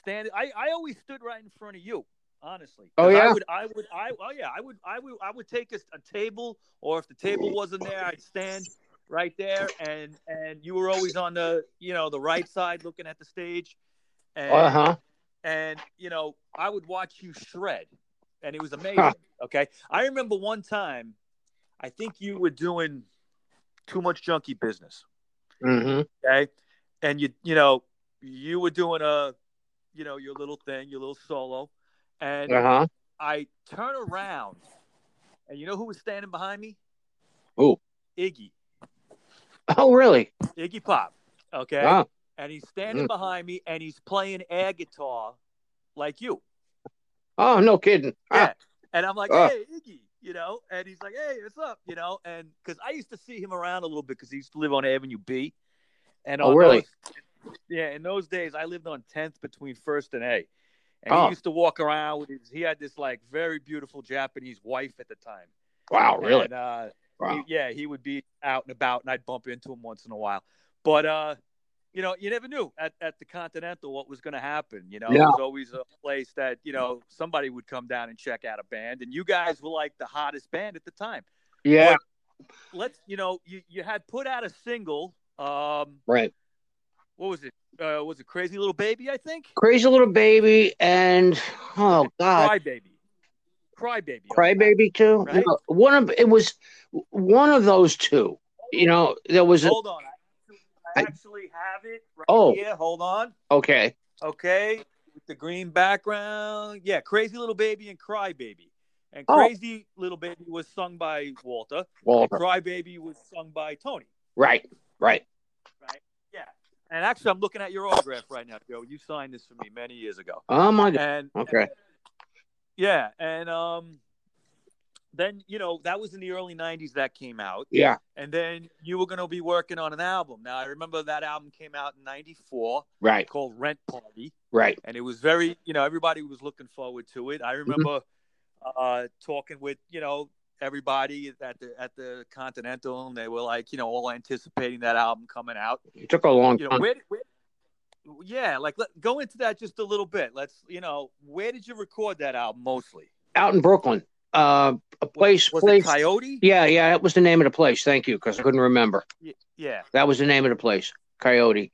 standing. I, I always stood right in front of you, Honestly, Oh, yeah? I would I would I oh yeah I would I would I would take a, a table, or if the table wasn't there, I'd stand right there, and and you were always on the you know the right side looking at the stage, and Uh huh. and you know I would watch you shred, and it was amazing. Okay, I remember one time, I think you were doing too much junkie business hmm okay and you you know you were doing a you know your little thing your little solo and Uh huh. i turn around and you know who was standing behind me Who? iggy Oh, really? iggy pop okay Wow. and he's standing Mm. behind me and he's playing air guitar like you Oh, no kidding. yeah Ah, and i'm like Ah. hey iggy you know and he's like hey what's up you know and because i used to see him around a little bit because he used to live on avenue b and Oh, really? those- yeah in those days i lived on 10th between first and a and Oh. he used to walk around with his he had this like very beautiful japanese wife at the time wow, really? and, uh, Wow. he- yeah he would be out and about and i'd bump into him once in a while but uh you know, you never knew at, at the Continental what was going to happen. You know, Yeah. it was always a place that, you know, somebody would come down and check out a band. And you guys were like the hottest band at the time. Yeah. Let's, you know, you, you had put out a single. Um, Right. what was it? Uh, was it Crazy Little Baby, I think? Crazy little baby and oh god, Cry Baby. Cry Baby. crybaby too. Right? One of it was one of those two. You know, there was a, Hold on. I, actually have it right Oh. here. Hold on. okay. Okay. With the green background. Yeah, Crazy Little Baby and Cry Baby. And Oh. Crazy Little Baby was sung by Walter. Walter. Cry Baby was sung by Tony. Right, right. Right. Yeah. And actually, I'm looking at your autograph right now, Joe. You signed this for me many years ago. Oh my god. And Okay. Yeah, and um, then you know that was in the early '90s that came out, Yeah. and then you were going to be working on an album. Now I remember that album came out in '94 Right. called Rent Party, Right. and it was very, you know, everybody was looking forward to it. Mm-hmm. I remember uh, talking with, you know, everybody at the at the Continental, and they were like, you know, all anticipating that album coming out. It took a long You know, time. where, where yeah, like let, go into that just a little bit. Let's, you know, where did you record that album mostly? Out in Brooklyn. Uh a place Was place it Coyote? Yeah, yeah, that was the name of the place. Thank you, because I couldn't remember. Yeah, That was the name of the place. Coyote.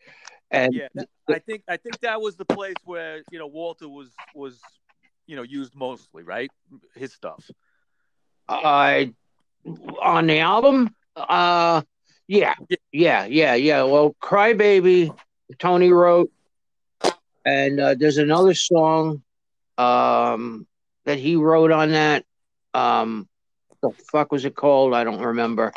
And yeah. that- I think I think that was the place where you know Walter was was you know used mostly, right? His stuff. I on the album, uh yeah. Yeah, yeah, yeah. Well, Crybaby, Tony wrote, and uh, there's another song um that he wrote on that. Um the fuck was it called? I don't remember.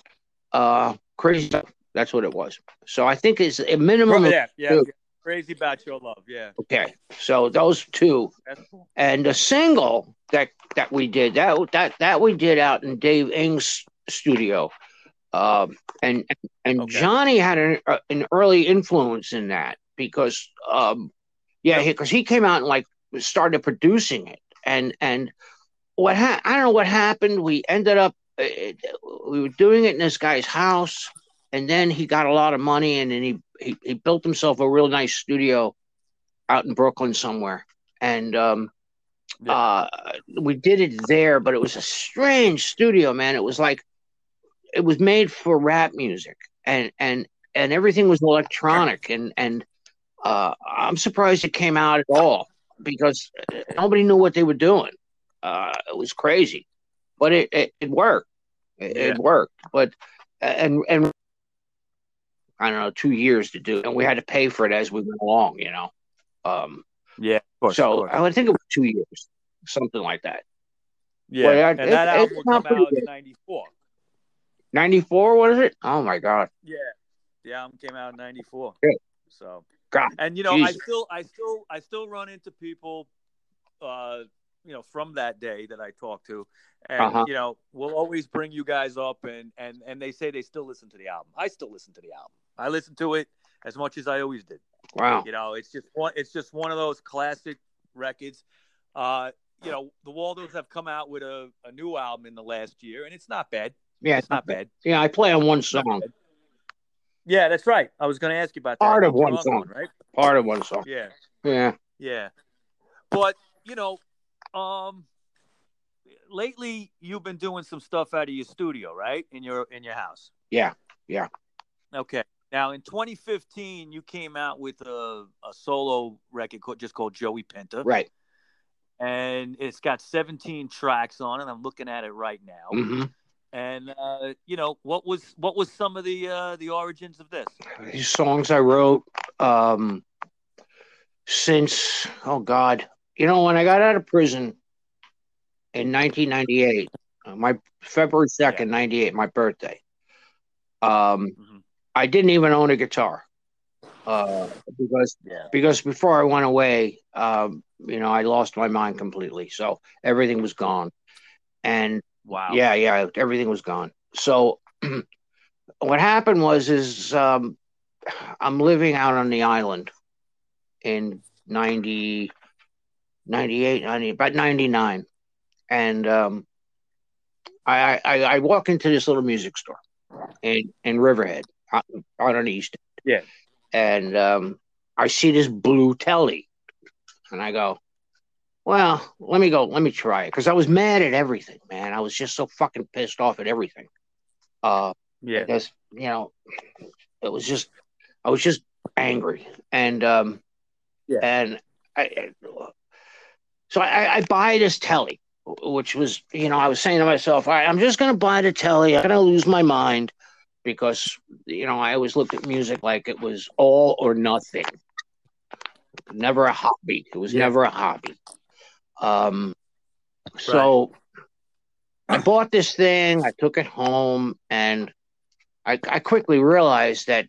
Uh Crazy That's what it was. So I think it's a minimum yeah, yeah, two. Crazy about your love. Yeah, Okay, so those two, cool. and the single that that we did that that that we did out in Dave Ing's studio, um, and and Okay. Johnny had an uh, an early influence in that because, um, yeah, because he, came out and like started producing it, and and what ha- I don't know what happened. We ended up uh, we were doing it in this guy's house, and then he got a lot of money, and then he he, he built himself a real nice studio out in Brooklyn somewhere, and um, Yeah. uh, we did it there. But it was a strange studio, man. It was like it was made for rap music, and and and everything was electronic, and and uh, I'm surprised it came out at all because nobody knew what they were doing. Uh, it was crazy, but it it, it worked. It, Yeah. it worked, but and and I don't know, two years to do and we had to pay for it as we went along, you know. Um, Yeah, of course. so. I would think it was two years, something like that. yeah, yeah, and it- that it- album come out in good. '94. Ninety four, was it? Oh my god! Yeah, the album came out in '94. Yeah. So, God, and you know, I still, I still, I still run into people, uh, you know, from that day that I talk to, and Uh-huh. you know, we'll always bring you guys up, and and and they say they still listen to the album. I still listen to the album. I listen to it as much as I always did. Wow. You know, it's just one. It's just one of those classic records. Uh, you know, the Waldos have come out with a, a new album in the last year, and it's not bad. Yeah, It's not bad. Yeah, I play on one song. Yeah, that's right. I was going to ask you about that. Part of one song. right? part of one song. Yeah, Yeah. yeah. But you know, um, lately you've been doing some stuff out of your studio, right? In your in your house. Yeah, yeah. Okay. Now, in 2015, you came out with a, a solo record called, just called Joey Pinter. Right. and it's got 17 tracks on it. I'm looking at it right now, hmm and uh, you know what was what was some of the uh, the origins of this? These songs I wrote um, since oh god, you know when I got out of prison in 1998, uh, my February 2nd, 98, my birthday. Um, Mhm. I didn't even own a guitar uh, because Yeah, because before I went away, um, you know, I lost my mind completely. So everything was gone. And wow. yeah, yeah, everything was gone. So what happened was is um, I'm living out on the island in 90, 98, 90, about 99. And um, I, I, I walk into this little music store in, in Riverhead out, out on the east end. Yeah. And um, I see this blue Tele. And I go, well, let me go. Let me try it because I was mad at everything, man. I was just so fucking pissed off at everything. Uh, yeah, because you know, it was just I was just angry, and um, Yeah. and I, so I, I buy this Tele, which was you know I was saying to myself, all right, I'm just gonna buy the Tele. I'm gonna lose my mind because you know I always looked at music like it was all or nothing, never a hobby. It was Yeah. never a hobby. Um, so I bought this thing, I took it home, and I, I quickly realized that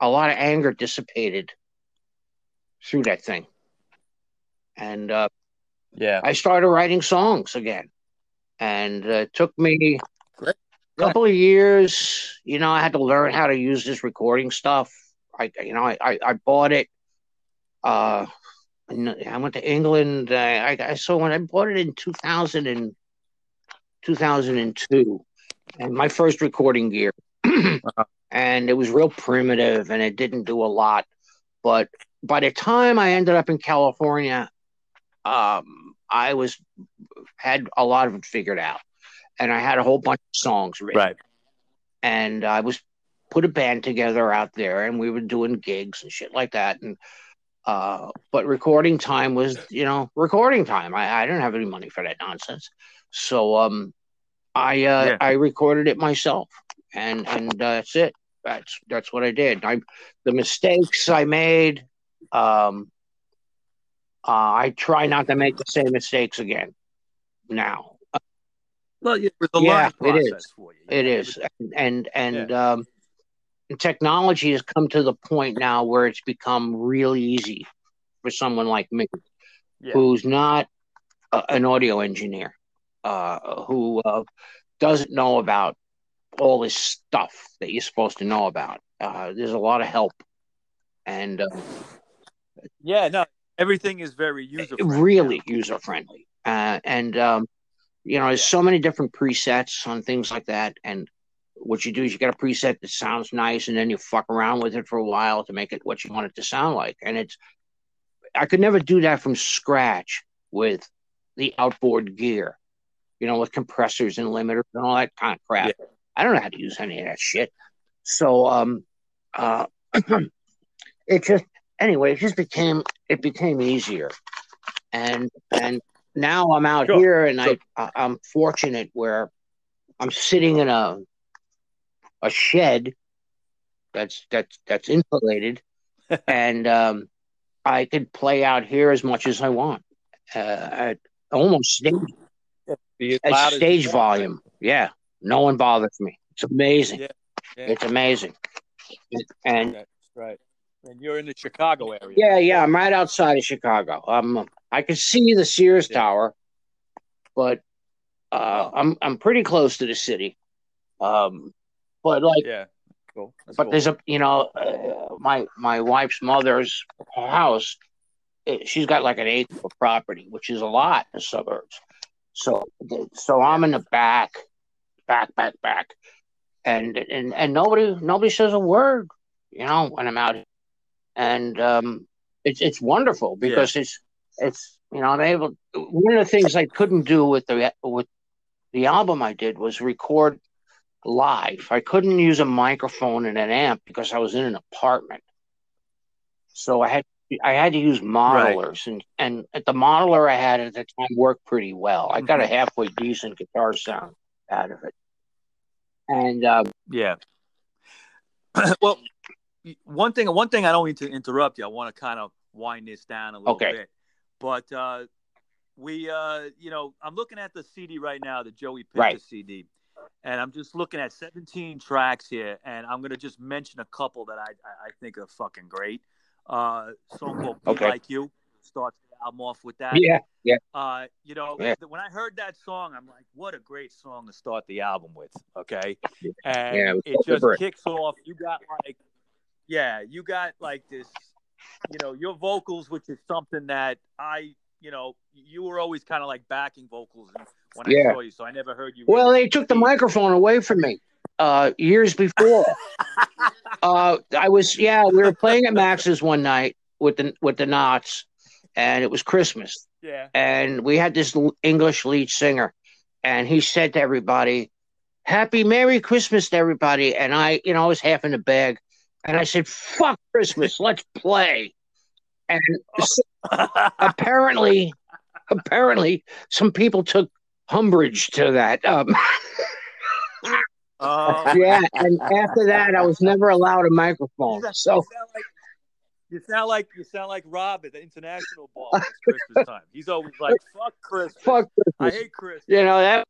a lot of anger dissipated through that thing. And uh, Yeah. I started writing songs again. And uh, it took me Great. a couple of years. You know, I had to learn how to use this recording stuff. I, you know, I, I, I bought it. Uh, I went to England. I, I, I saw when I bought it in 2000 and 2002, and my first recording gear. And it was real primitive and it didn't do a lot. But by the time I ended up in California, um, I was had a lot of it figured out, and I had a whole bunch of songs written. Right. And I was put a band together out there, and we were doing gigs and shit like that. And uh, but recording time was, you know, recording time. I, I didn't have any money for that nonsense, so um, I uh, Yeah. I recorded it myself, and and uh, that's it. That's that's what I did. I the mistakes I made. Um, uh, I try not to make the same mistakes again. Now Well, it was a Yeah, it for you. it Yeah, is, and and um, technology has come to the point now where it's become real easy for someone like me, Yeah. who's not a, an audio engineer, uh, who uh, doesn't know about all this stuff that you're supposed to know about. Uh, there's a lot of help, and uh, Yeah, no, everything is very user friendly. really user friendly. Uh, and um, you know, there's so many different presets on things like that. And what you do is you get a preset that sounds nice, and then you fuck around with it for a while to make it what you want it to sound like. And it's, I could never do that from scratch with the outboard gear, you know, with compressors and limiters and all that kind of crap. I don't know how to use any of that shit. So, um, uh, it just anyway, it just became it became easier, and and now I'm out Sure, here, and I I'm fortunate where I'm sitting in a a shed that's that's that's insulated, and um, I could play out here as much as I want, uh, at almost stage, at loud as you stage volume. Yeah, no one bothers me. It's amazing. Yeah, yeah. It's amazing, and That's right. And you're in the Chicago area. Yeah, yeah, I'm right outside of Chicago. Um, I can see the Sears Yeah. Tower, but uh, I'm I'm pretty close to the city. Um, but like, Yeah. Cool. That's but cool. there's a you know, uh, my my wife's mother's house. It, she's got like an acre of property, which is a lot in the suburbs. So so I'm in the back, back, back, back, and and and nobody nobody says a word, you know, when I'm out, and um, it's it's wonderful because it's it's you know I'm able. One of the things I couldn't do with the with the album I did was record live. I couldn't use a microphone and an amp because I was in an apartment. So I had I had to use modelers and and the modeler I had at the time worked pretty well. I got a halfway decent guitar sound out of it. And uh, Yeah. well, one thing, one thing I don't mean to interrupt you. I want to kind of wind this down a little Okay. bit, but uh, we, uh, you know, I'm looking at the CD right now, the Joey Pinter Right. CD, and I'm just looking at 17 tracks here, and I'm gonna just mention a couple that I I, I think are fucking great. Uh, song called "Be Okay. Like You" starts the album off with that. yeah, yeah, Uh, you know, Yeah. when I heard that song, I'm like, what a great song to start the album with. Okay. And Yeah, it it just deliberate. kicks off. You got like, yeah, you got like this, you know, your vocals, which is something that I, you know, you were always kind of like backing vocals when Yeah. I saw you. So I never heard you. Well, really they took the microphone away from me uh, years before. uh, I was yeah, we were playing at Max's one night with the with the Knots, and it was Christmas, Yeah. and we had this English lead singer, and he said to everybody, "Happy Merry Christmas to everybody," and I, you know, I was half in the bag, and I said, "Fuck Christmas, let's play," and so apparently, apparently, some people took umbrage to that. Um, Oh, yeah, and after that, I was never allowed a microphone. you So sound like you sound like you sound like Rob at the international ball. It's Christmas time. He's always like, "Fuck Christmas. fuck Christmas. I hate Christmas." You know that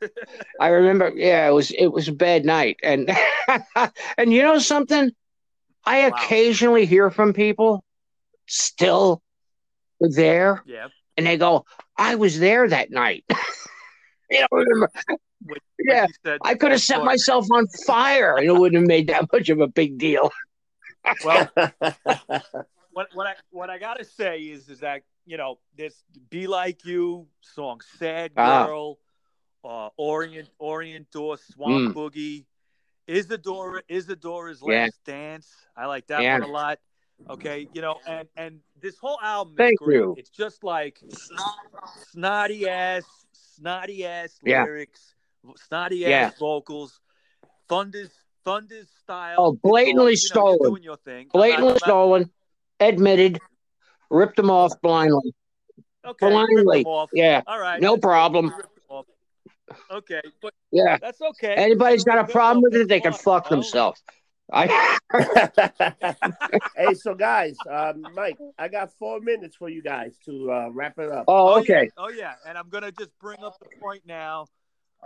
I remember. Yeah, it was it was a bad night, and and you know something, I Wow. occasionally hear from people still there, Yeah. and they go, "I was there that night." you know, remember? When, when Yeah, you said I could have set myself on fire, and it wouldn't have made that much of a big deal. Well, what what I what I gotta say is is that you know this "Be Like You" song, "Sad Ah. Girl," uh, "Orient Orient Door," "Swamp Mm. Boogie," Isadora Isadora's Yeah. "Last Dance." I like that Yeah. one a lot. Okay, you know, and and this whole album Thank great. you. It's just like snotty ass, snotty ass Yeah. lyrics, snotty Yeah. ass vocals, Thunder's Thunder's style. Oh, blatantly. You know, stolen. doing your thing. Blatantly stolen, admitted, ripped them off blindly. Okay, Blindly. off. Yeah, All right. no problem. You ripped them off. Okay, but yeah. that's okay. Anybody's got a problem with it, they can fuck themselves. I hey, so guys, um, Mike, I got four minutes for you guys to uh, wrap it up. oh Oh, okay. Yeah. Oh yeah, and I'm gonna just bring up the point now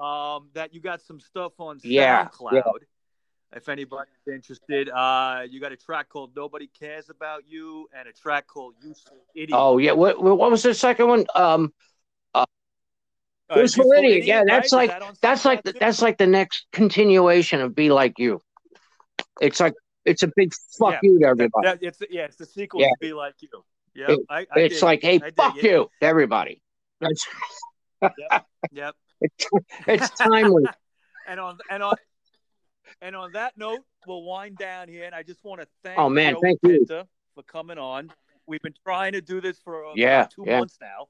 um, that you got some stuff on Yeah, SoundCloud. yeah. If anybody's interested, uh, you got a track called "Nobody Cares About You" and a track called "Useful Idiot." Oh yeah. What what was the second one? Um, Uh, Useful Idiot. Yeah, that's right? like- that that's like the, that's like the next continuation of Be Like You. It's like it's a big fuck Yeah, you to everybody. that- it's yeah, it's the sequel Yeah. to "Be Like You." Yeah, It- I, I it's dig like, hey, I fuck it. you to everybody. That's, Yep. it's, it's timely. And on and on and on that note, we'll wind down here. And I just want to thank Oh, man, Joey thank you. For coming on. We've been trying to do this for about Yeah, two yeah. months now,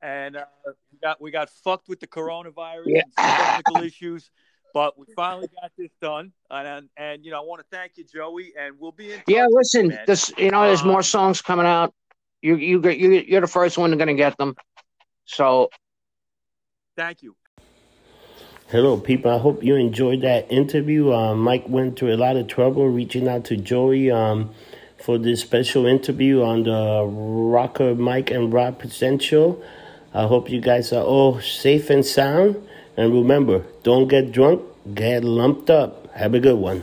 and uh, we got we got fucked with the coronavirus Yeah. and some technical issues, but we finally got this done. And and, and you know, I want to thank you, Joey, and we'll be in. Yeah, listen, man. this you know, there's more Um, songs coming out. You you get you you're the first one going to get them. So Thank you. Hello, people. I hope you enjoyed that interview. Um, Mike went through a lot of trouble reaching out to Joey um, for this special interview on the Rocker Mike and Rob Present Show. I hope you guys are all safe and sound. And remember, don't get drunk, get lumped up. Have a good one.